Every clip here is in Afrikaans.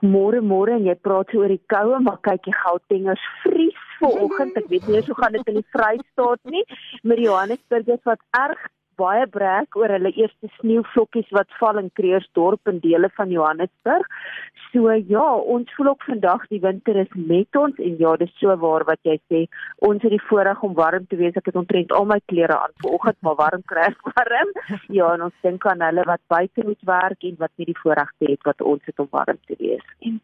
Môre môre en jy praat so oor die koue, maar kyk jy Gautengers vries vanoggend. Ek weet nie hoe gaan dit in die Vrystaat nie. Met Johannesburgers wat erg baie breek oor hulle eerste sneeuvlokkies wat val in Kreersdorp en dele van Johannesburg. So ja, ons voel ook vandag die winter is met ons en ja, dis so waar wat jy sê. Ons het die voorreg om warm te wees. Ek het omtrent al my klere aan vanoggend, maar warm kry ek warm. Ja, en ons dink aan hulle wat buite moet werk en wat nie die voorreg het wat ons het om warm te wees nie.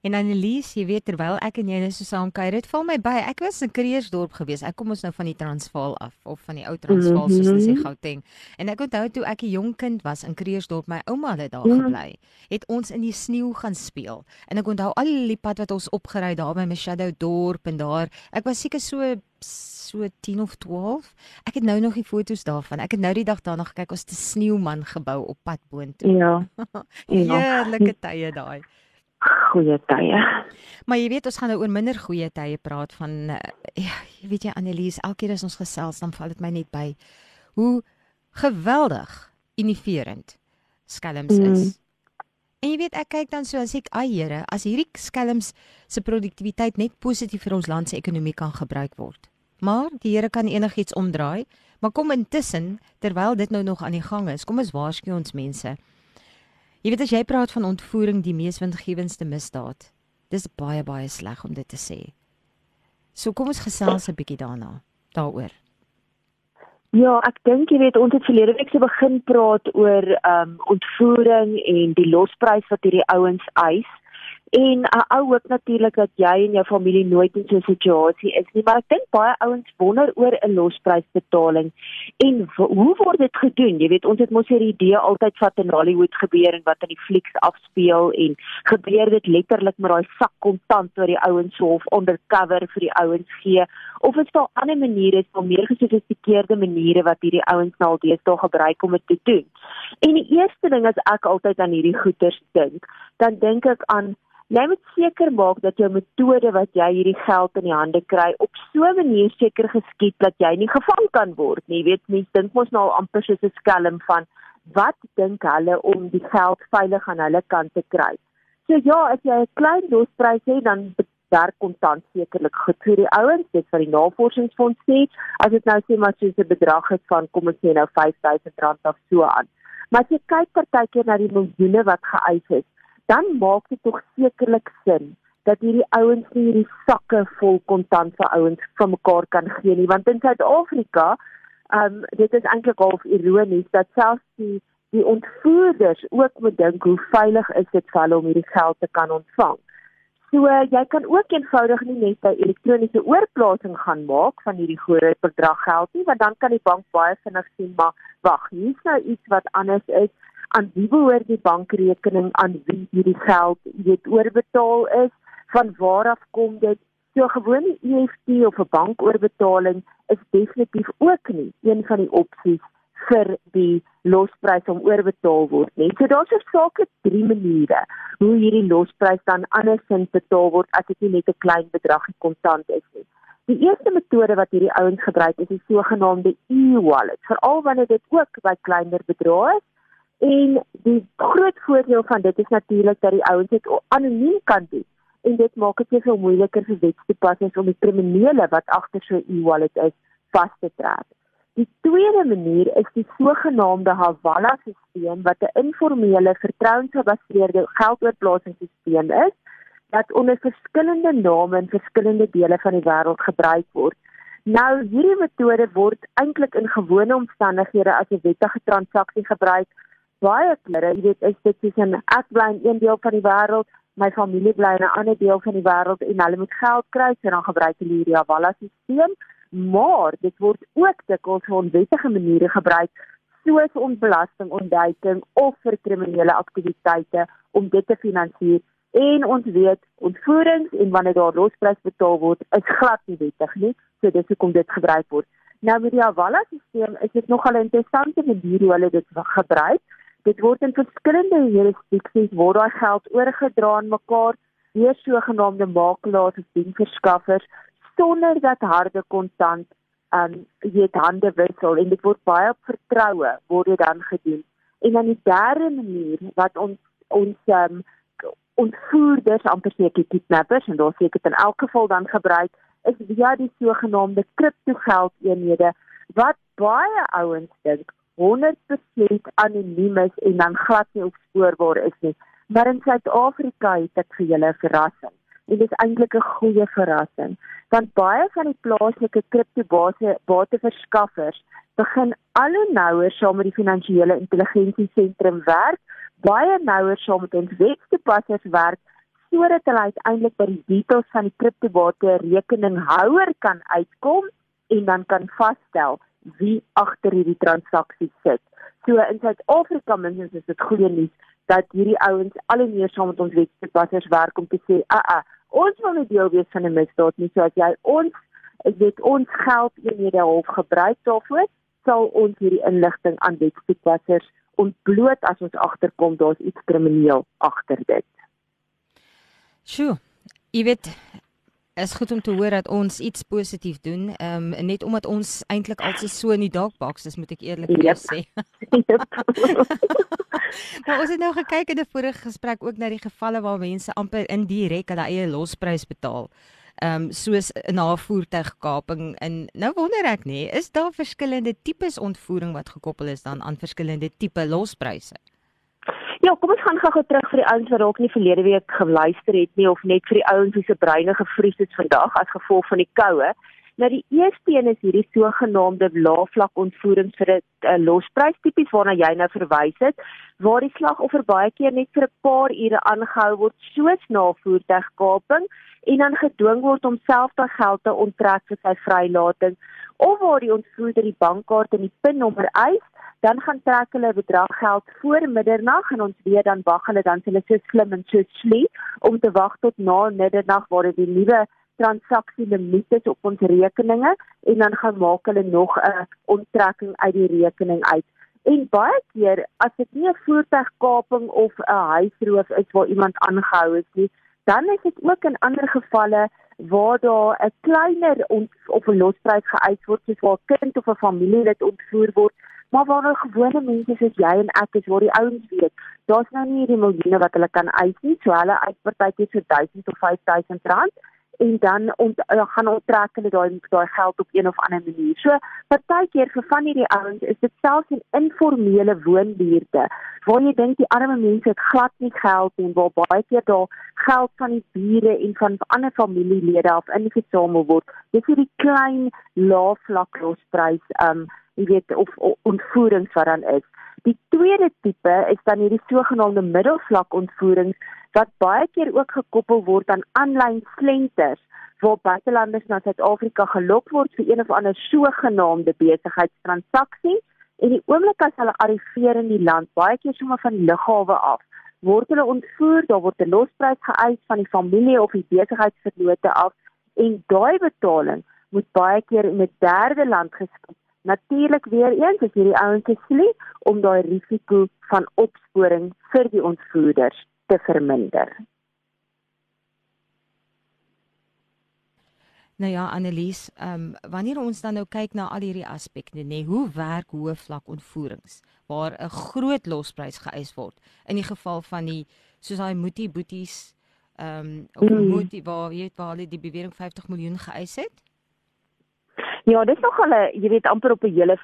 En Annelies, jy weet terwyl ek en jy net so saam kuier, dit val my by. Ek was in Kreersdorp gewees. Ek kom ons nou van die Transvaal af of van die ou Transvaal soos hulle sê mhm. Gauteng. En ek onthou toe ek 'n jong kind was in Kreersdorp, my ouma het daar mhm. gebly. Het ons in die sneeu gaan speel. En ek onthou al die pad wat ons opgery daar by Meshadow dorp en daar. Ek was seker so so 10 of 12. Ek het nou nog die foto's daarvan. Ek het nou die dag daarna gekyk ons het 'n sneeuman gebou op pad boontoe. Ja. ja. Heerlike tye daai goeie tye. Maar jy weet ons gaan nou oor minder goeie tye praat van uh, ja, jy weet jy Annelies, elke keer as ons gesels dan val dit my net by hoe geweldig innoverend skelms mm. is. En jy weet ek kyk dan so as ek ai Here, as hierdie skelms se produktiwiteit net positief vir ons land se ekonomie kan gebruik word. Maar die Here kan enigiets omdraai. Maar kom intussen terwyl dit nou nog aan die gang is, kom ons waarsku ons mense. Jy weet as jy praat van ontvoering die mees windgewendste misdaad. Dis baie baie sleg om dit te sê. So kom ons gesels 'n bietjie daarna daaroor. Ja, ek dink jy weet ons het verlede week se begin praat oor ehm um, ontvoering en die losprys wat hierdie ouens eis. En 'n uh, ou hoop natuurlik dat jy en jou familie nooit in so 'n situasie is nie, maar ek dink baie ouens wonder oor 'n losprysbetaling en hoe word dit gedoen? Jy weet, ons het mos hierdie idee altyd van in Hollywood gebeur en wat in die flieks afspeel en gebeur dit letterlik met daai sak kontant wat die ouens half undercover vir die ouens gee of is daar ander maniere, daar meer gesofistikeerde maniere wat hierdie ouens nou al deesdae gebruik om dit te doen? En die eerste ding is ek altyd aan hierdie goeters dink, dan dink ek aan Jy moet seker maak dat jou metode wat jy hierdie geld in die hande kry op so 'n manier seker geskied dat jy nie gevang kan word nie. Jy weet mense dink mos nou amper soos 'n skelm van wat dink hulle om die geld veilig aan hulle kant te kry. So ja, as jy 'n klein losprys het, dan werk kontant sekerlik goed vir die ouens, dit vir die navorsingsfonds sê, as dit nou sê maar soos 'n bedrag is van kom ons sê nou R5000 of so aan. Maar as jy kyk partykeer na die miljoene wat geëis is, dan maak dit tog sekerlik sin dat hierdie ouens nie hierdie sakke vol kontant vir ouens van mekaar kan gee nie want in Suid-Afrika ehm um, dit is eintlik half ironies dat selfs die die ontvoerders ook moet dink hoe veilig is dit vir hulle om hierdie geld te kan ontvang. So jy kan ook eenvoudig nie net 'n elektroniese oorplasing gaan maak van hierdie groot bedrag geld nie want dan kan die bank baie vinnig sien maar wag, hier's nou iets wat anders is aan wie behoort die bankrekening aan wie hierdie geld weet oorbetaal is van waar af kom dit so gewone EFT of 'n bankoorbetaling is definitief ook nie een van die opsies vir die losprys om oorbetaal word nie. So daar's versake drie maniere hoe hierdie losprys dan andersins betaal word as dit nie net 'n klein bedrag kontant is nie. Die eerste metode wat hierdie ouens gebruik is die sogenaamde e-wallet, veral wanneer dit ook by kleiner bedrae is En die groot voordeel van dit is natuurlik dat die ouens dit anoniem kan doen. En dit maak dit veel moeiliker vir wetstoepassers om die kriminele wat agter so 'n e-wallet is vas te trek. Die tweede manier is die sogenaamde Hawala-stelsel wat 'n informele vertrouensgebaseerde geldoorplasingsstelsel is wat onder verskillende name in verskillende dele van die wêreld gebruik word. Nou hierdie metode word eintlik in gewone omstandighede as 'n wettige transaksie gebruik baie kere, jy weet, is dit soos 'n ek bly in een deel van die wêreld, my familie bly in 'n ander deel van die wêreld en hulle moet geld kry, so dan gebruik hulle hierdie Avala stelsel, maar dit word ook dikwels op onwettige maniere gebruik soos onbelastingontduiking of vir kriminele aktiwiteite om dit te finansier. En ons weet, ontvoerings en wanneer daar losprys betaal word, is glad nie wettig nie, so dis hoekom dit gebruik word. Nou met die Avala stelsel is dit nogal 'n interessante manier hoe hulle dit gebruik. Dit word in verskillende jurisdiksies word daai geld oorgedra aan mekaar deur sogenaamde makelaars of dienverskaffers sonder dat harde kontant um weet hande wissel en dit word baie op vertroue word dit dan gedoen. En dan die derde manier wat ons ons um ontvoerders amper seker kidnappers en daar seker in elk geval dan gebruik is via die sogenaamde kriptogeldeenhede wat baie ouens dink 100% anoniem is en dan glad nie opspoorbaar is nie. Maar in Suid-Afrika het ek vir julle 'n verrassing. En dit is eintlik 'n goeie verrassing, want baie van die plaaslike kriptobase bateverskaffers begin al hoe nouer saam met die finansiële intelligensie sentrum werk, baie nouer saam met ons wetstoepassers werk sodat hulle uiteindelik by die details van die kriptobate rekeninghouer kan uitkom en dan kan vasstel wie agter hierdie transaksies sit. So in Suid-Afrika minstens is dit goeie nuus dat hierdie ouens al hoe meer saam met ons wetstoepassers werk om te sê, "Ag, uh, uh, ons wil nie deel wees van 'n misdaad nie, so as jy ons ek weet ons geld eenhede hof gebruik daarvoor, sal ons hierdie inligting aan wetstoepassers ontbloot as ons agterkom daar's iets krimineel agter dit." Sjoe. Jy weet is goed om te hoor dat ons iets positief doen. Ehm um, net omdat ons eintlik altyd so in die dark box is, moet ek eerlik yep. sê. maar ons het nou gekyk in 'n vorige gesprek ook na die gevalle waar mense amper indirek hulle eie losprys betaal. Ehm um, soos 'n navoertuigkaping en nou wonder ek nê, is daar verskillende tipes ontvoering wat gekoppel is dan aan verskillende tipe lospryse? Ja, kom ons gaan gou-gou terug vir die ouens wat dalk nie verlede week geluister het nie of net vir die ouens wie se breine gevries het vandag as gevolg van die koue. Nou die eerste een is hierdie sogenaamde laafvlak ontvoering vir 'n uh, losprys tipies waarna jy nou verwys het, waar die slagoffer baie keer net vir 'n paar ure aangehou word soos na voertuigkaping en dan gedwing word om self daai geld te onttrek vir sy vrylating of waar die ontvoerder die bankkaart en die pinnommer eis dan gaan trek hulle bedrag geld voor middernag en ons weet dan wag hulle dan hulle so slim en so slie om te wag tot na middernag waar dit die nuwe transaksie limiet is op ons rekeninge en dan gaan maak hulle nog 'n onttrekking uit die rekening uit. En baie keer as dit nie 'n voertuigkaping of 'n huisroof is waar iemand aangehou is nie, dan is dit ook in ander gevalle waar daar 'n kleiner of 'n losprys geëis word soos waar 'n kind of 'n familielid ontvoer word maar waar nou gewone mense soos jy en ek is waar die ouens weet daar's nou nie hierdie miljoene wat hulle kan eis nie so hulle eis partytjie so 1000 of 5000 rand en dan ont, uh, gaan onttrek hulle daai daai geld op een of ander manier. So partykeer vir van hierdie ouens is dit selfs in informele woonbuurte waar jy dink die arme mense het glad nie geld en waar baie keer daar geld van die bure en van ander familielede af ingesamel word. Dis hierdie klein laafvlak losprys um jy weet of, of ontvoerings wat dan is. Die tweede tipe is dan hierdie sogenaamde middelvlak ontvoerings wat baie keer ook gekoppel word aan aanlyn slenters waar buitelanders na Suid-Afrika gelok word vir een of ander sogenaamde besigheidstransaksie en die oomblik as hulle arriveer in die land baie keer sommer van die lughawe af word hulle ontvoer daar word 'n losprys geëis van die familie of die besigheidsvernote af en daai betaling moet baie keer in 'n derde land geskied Natuurlik weer eens is hierdie ouens te slie om daai risiko van opsporing vir die ontvoerders te verminder. Nou ja, Annelies, ehm um, wanneer ons dan nou kyk na al hierdie aspekte, nê, hoe werk hoë vlak ontvoerings waar 'n groot losprys geëis word in die geval van die soos daai Muti Boeties ehm um, of mm. Muti waar jy weet waar hulle die bewering 50 miljoen geëis het? Ja, dit is nog al 'n jy weet amper op 'n hele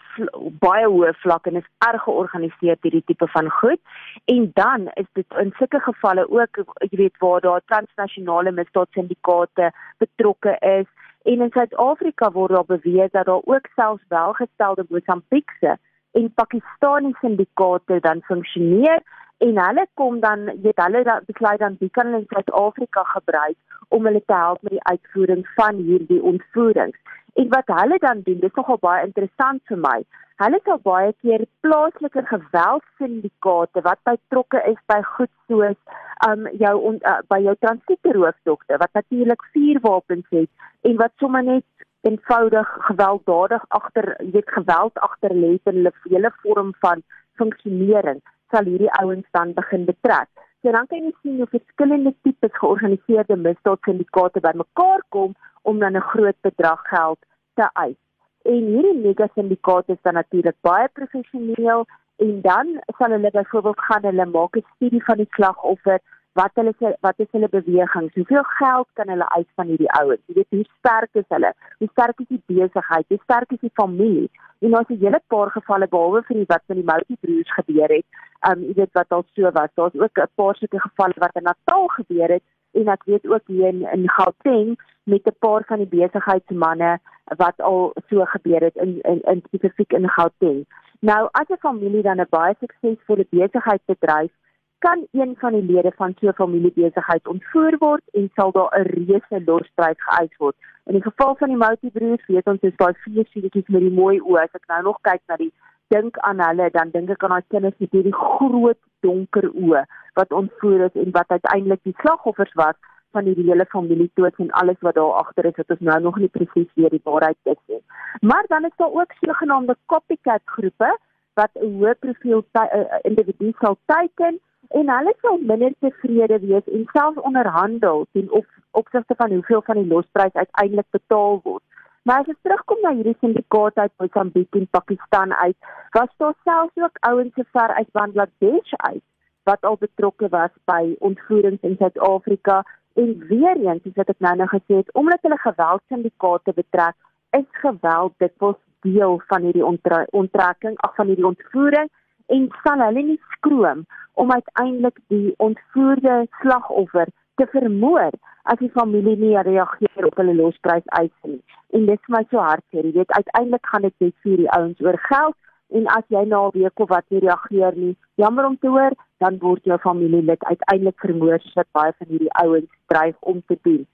baie hoë vlak en is erg georganiseer hierdie tipe van goed. En dan is dit in sulke gevalle ook jy weet waar daar transnasionale misdaadsyndikaate betrokke is en in Suid-Afrika word daar beweer dat daar ook selfs welgestelde Mosambiekse en Pakistaniese syndikaate dan funksioneer en hulle kom dan weet hulle dat besluit dan wie kan hulle in Suid-Afrika gebruik om hulle te help met die uitvoering van hierdie ontvoerings. En wat hulle dan doen, dis nogal baie interessant vir my. Hulle sal baie keer plaaslike geweldssyndikaate wat betrokke is by goed soos um jou on, uh, by jou transitoerhoofdokter wat natuurlik vuurwapens het en wat sommer net eenvoudig gewelddadig agter, weet geweld agter lê in hulle hele vorm van funksionering sal hierdie ouens dan begin betrek. So dan kan jy sien hoe verskillende tipes georganiseerde misdaadsyndikaate bymekaar kom om dan 'n groot bedrag geld te eis. En hierdie mega syndikaat is dan natuurlik baie professioneel en dan sal hulle byvoorbeeld gaan hulle maak 'n studie van die slagoffer, wat hulle wat is hulle bewegings, hoeveel geld kan hulle uit van hierdie ouens? Jy weet hoe sterk is hulle? Hoe sterk is die besigheid? Hoe sterk is die familie? En daar's 'n hele paar gevalle behalwe vir die wat met die Moutie broers gebeur het. Um jy weet wat al so was. Daar's ook 'n paar sulke gevalle wat in Natal gebeur het en ek weet ook hier in, in Gauteng met 'n paar van die besigheidsmande wat al so gebeur het in in, in spesifiek in Gauteng. Nou as 'n familie dan 'n baie suksesvolle besigheid bedryf, kan een van die lede van so 'n familiebesigheid ontvoer word en sal daar 'n reuse losprys geëis word. In die geval van die Moutie broers, weet ons dis daai vier seentjies met die mooi oë. As ek nou nog kyk na die dink aan hulle, dan dink ek aan daai kinders met hierdie groot donker oë wat ontvoer is en wat uiteindelik die slagoffers was van hierdie hele familie dood en alles wat daar agter is wat ons nou nog nie presies weet die waarheid is nie. Maar dan is daar ook sogenaamde copycat groepe wat 'n hoë profiel uh, individu sal teiken en hulle sal minder tevrede wees en selfs onderhandel teen of opsigte van hoeveel van die losprys uiteindelik betaal word. Maar as ons terugkom na hierdie syndikaat uit Mosambiek en Pakistan uit, was daar selfs ook ouens so ver uit Bangladesh uit wat al betrokke was by ontvoerings in Suid-Afrika en weer eens soos wat ek nou nou gesê het, omdat hulle geweldsyndikaate betrek, is geweld dikwels deel van hierdie onttrekking, ag van hierdie ontvoering en sal hulle nie skroom om uiteindelik die ontvoerde slagoffer te vermoor as die familie nie reageer op hulle losprys eis nie. En dit is my so hartseer. Jy weet uiteindelik gaan dit net vir die ouens oor geld en as jy na 'n week of wat nie reageer nie, jammer om te hoor, dan word jou familielid uiteindelik vermoor soos baie van hierdie ouens dreig om te doen.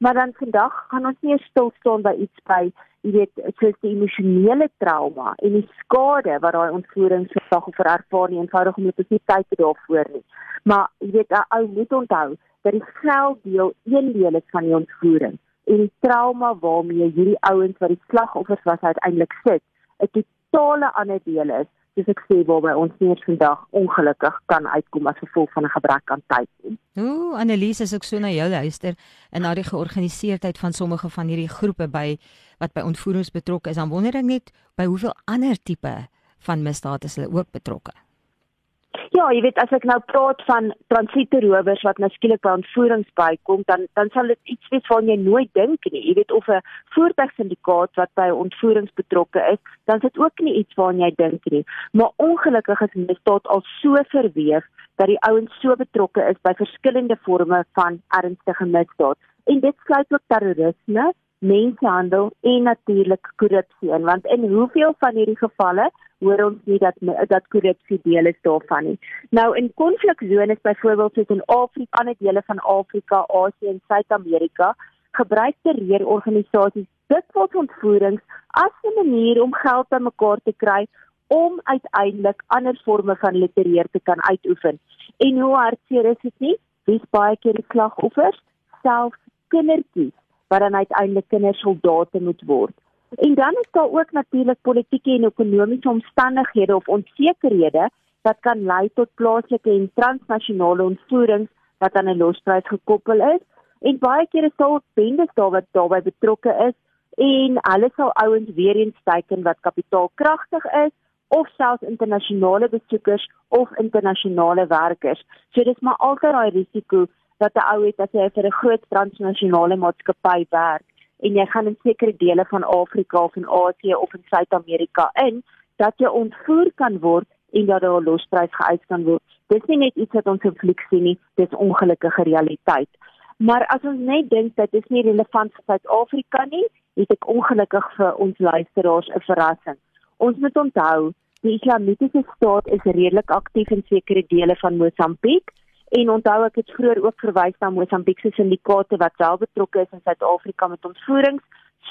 Maar dan vandag gaan ons nie stil staan by iets by jy weet soos die emosionele trauma en die skade wat daai ontvoering sorg vir ervaar nie eenvoudig om net nie tyd te daarvoor nie. Maar jy weet 'n ou moet onthou dat die geld deel een deel is van die ontvoering en die trauma waarmee hierdie ouens wat die slagoffers was uiteindelik sit, 'n totale ander deel is soos ek sê waarby ons nie vandag ongelukkig kan uitkom as gevolg van 'n gebrek aan tyd nie. Ooh, Annelies, as ek so na jou luister en na die georganiseerdheid van sommige van hierdie groepe by wat by ontvoerings betrokke is, dan wonder ek net by hoeveel ander tipe van misdade is hulle ook betrokke. Ja, jy weet as ek nou praat van transieterowers wat nou skielik by ontvoerings bykom, dan dan sal dit iets wees waarna jy nooit dink nie. Jy weet of 'n voertuigsyndikaat wat by ontvoerings betrokke is, dan is dit ook nie iets waarna jy dink nie. Maar ongelukkig is misdaad al so verweef dat die ouens so betrokke is by verskillende forme van ernstige misdaad. En dit sluit ook terrorisme, mensenhandel en natuurlik korrupsie in, want in hoeveel van hierdie gevalle hoor ons nie dat dat korrupsie deel is daarvan nie. Nou in konfliksones byvoorbeeld soos in Afrika, ander dele van Afrika, Asië en Suid-Amerika, gebruik terreurorganisasies dikwels ontvoerings as 'n manier om geld bymekaar te kry om uiteindelik ander forme van literair te kan uitoefen. En hoe hartseer is dit nie? Dis baie keer die slagoffers, selfs kindertjies wat dan uiteindelik kindersoldate moet word. En dan is daar ook natuurlik politieke en ekonomiese omstandighede of onsekerhede wat kan lei tot plaaslike en transnasionale ontvoerings wat aan 'n losprys gekoppel is. En baie keer is daar bendes daar wat daarbey betrokke is en hulle sal ouens weer eens teiken wat kapitaalkragtig is of selfs internasionale besoekers of internasionale werkers. So dis maar altyd daai risiko dat 'n ou het as hy vir 'n groot transnasionale maatskappy werk en jy gaan in sekere dele van Afrika of in Asië of in Suid-Amerika in dat jy ontvoer kan word en dat daar 'n losprys geëis kan word. Dis nie net iets wat ons in fliek sien nie, dis ongelukkige realiteit. Maar as ons net dink dat dit nie relevant vir Suid-Afrika nie, het ek ongelukkig vir ons luisteraars 'n verrassing. Ons moet onthou, die Islamitiese staat is redelik aktief in sekere dele van Mosambiek En onthou ek het vroeër ook verwys na Mosambiek se syndikaate wat wel betrokke is in Suid-Afrika met ontvoerings.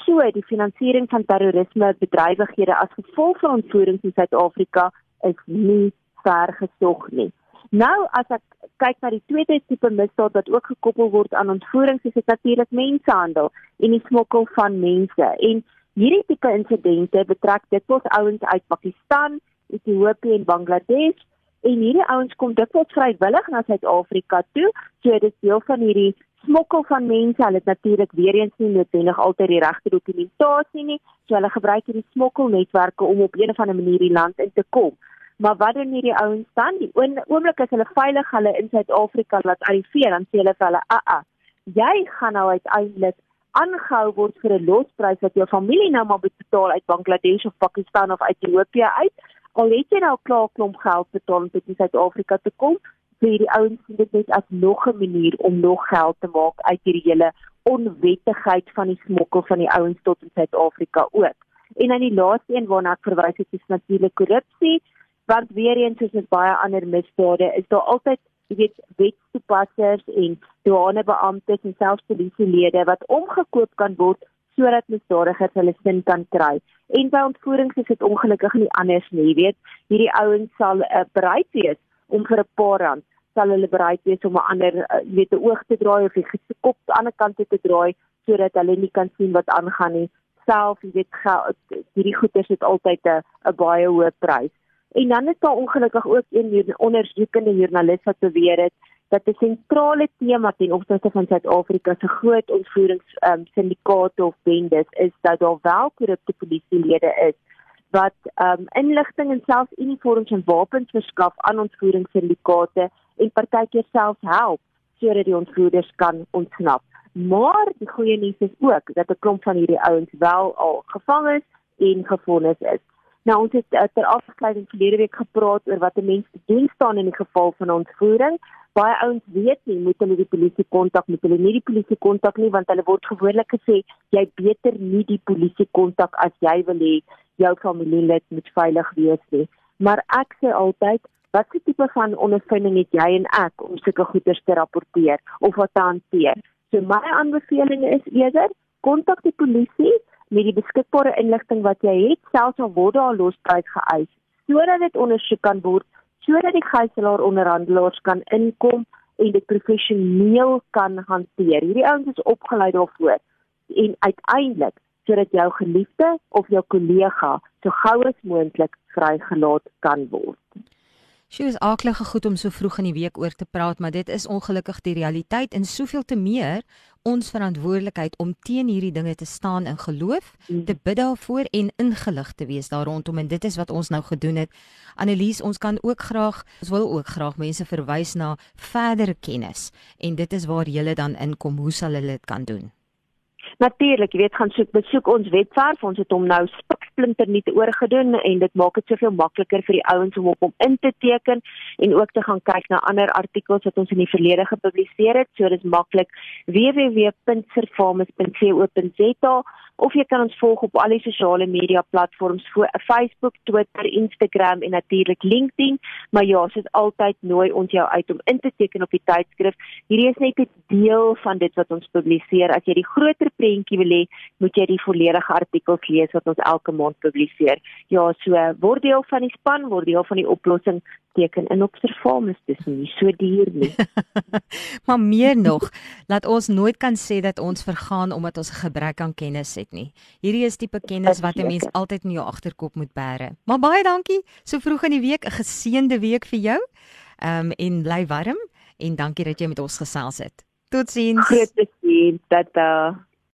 So die finansiering van terrorisme bedrywighede as gevolg van ontvoerings in Suid-Afrika is nie ver gesog nie. Nou as ek kyk na die tweede tipe misdaad wat ook gekoppel word aan ontvoerings, is dit natuurlik mensenhandel en die smokkel van mense. En hierdie tipe insidente betrek dikwels ouens uit Pakistan, Ethiopië en Bangladesh en hierdie ouens kom dikwels vrywillig na Suid-Afrika toe. So dit is deel van hierdie smokkel van mense. Hulle het natuurlik weer eens nie noodwendig altyd die regte dokumentasie nie. So hulle gebruik hierdie smokkelnetwerke om op 'n of ander manier die land in te kom. Maar wat doen hierdie ouens dan? Die oomblik as hulle veilig hulle in Suid-Afrika laat arriveer, dan sê hulle vir hulle, "Aa, ah, jy gaan nou uiteindelik aangehou word vir 'n losprys wat jou familie nou maar betaal uit Bangladesh of Pakistan of Ethiopië uit. Al het jy nou klaar klomp geld betaal om tot Suid-Afrika te kom, vir die ouens sien dit net as nog 'n manier om nog geld te maak uit hierdie hele onwettigheid van die smokkel van die ouens tot in Suid-Afrika ook. En dan die laaste een waarna ek verwys het is natuurlik korrupsie, want weer eens soos met baie ander misdade is daar altyd jy weet wetstoepassers en douanebeamptes en selfs polisielede wat omgekoop kan word sodat misdadigers hulle sin kan kry. En by ontvoerings is dit ongelukkig nie anders nie, jy weet. Hierdie ouens sal uh, bereid wees om vir 'n paar rand sal hulle bereid wees om 'n ander uh, weet 'n oog te draai of die kop aan die ander kant te draai sodat hulle nie kan sien wat aangaan nie. Self, jy weet, hierdie goeder het altyd 'n 'n baie hoë prys. En dan is daar ongelukkig ook een ondersoekende joernalis wat beweer het dat 'n sentrale tema ten opsigte van Suid-Afrika se groot ontvoerings um, syndikaate of bendes is dat daar wel korrupte polisielede is wat um, inligting en selfs uniforms en wapens verskaf aan ontvoeringssyndikaate en partykeer selfs help sodat die ontvoerders kan ontsnap. Maar die goeie nuus is ook dat 'n klomp van hierdie ouens wel al gevang is en gefonnis is. Nou ons het uh, ter afsluiting verlede week gepraat oor wat 'n mens te doen staan in die geval van ontvoering. Baie ouens weet nie moet hulle die polisie kontak, moet hulle nie die polisie kontak nie want hulle word gewoonlik gesê jy beter nie die polisie kontak as jy wil hê jou familielid moet veilig wees nie. Maar ek sê altyd, watse tipe van ondervinding het jy en ek om sulke goeders te rapporteer of wat te hanteer? So my aanbeveling is eerder kontak die polisie met die beskikbare inligting wat jy het, selfs al word daar losprys geëis, sodat dit ondersoek kan word, sodat die gijslaer onderhandelaars kan inkom en dit professioneel kan hanteer. Hierdie ouens is opgelei daarvoor en uiteindelik sodat jou geliefde of jou kollega so gou as moontlik vrygelaat kan word. Sy is aaklige goed om so vroeg in die week oor te praat, maar dit is ongelukkig die realiteit en soveel te meer ons verantwoordelikheid om teen hierdie dinge te staan in geloof, mm. te bid daarvoor en ingelig te wees daar rondom en dit is wat ons nou gedoen het. Annelies, ons kan ook graag, ons wil ook graag mense verwys na verdere kennis en dit is waar jy dan inkom, hoe sal hulle dit kan doen? Natuurlik, jy weet gaan soek besoek ons webwerf. Ons het hom nou spiksplinter nuut oorgedoen en dit maak dit soveel makliker vir die ouens om op hom in te teken en ook te gaan kyk na ander artikels wat ons in die verlede gepubliseer het. So dis maklik www.servamus.co.za of jy kan ons volg op al die sosiale media platforms voor Facebook, Twitter, Instagram en natuurlik LinkedIn. Maar ja, soos altyd nooi ons jou uit om in te teken op die tydskrif. Hierdie is net 'n deel van dit wat ons publiseer. As jy die groter prentjie wil hê, moet jy die volledige artikels lees wat ons elke maand publiseer. Ja, so word deel van die span, word deel van die oplossing teken in observamus dis nie so duur nie. maar meer nog, laat ons nooit kan sê dat ons vergaan omdat ons 'n gebrek aan kennis het nie. Hierdie is tipe kennis wat 'n mens altyd in jou agterkop moet bære. Maar baie dankie. So vroeg in die week, 'n geseënde week vir jou. Ehm um, en bly warm en dankie dat jy met ons gesels het. Totsiens. Groete sien. Tata.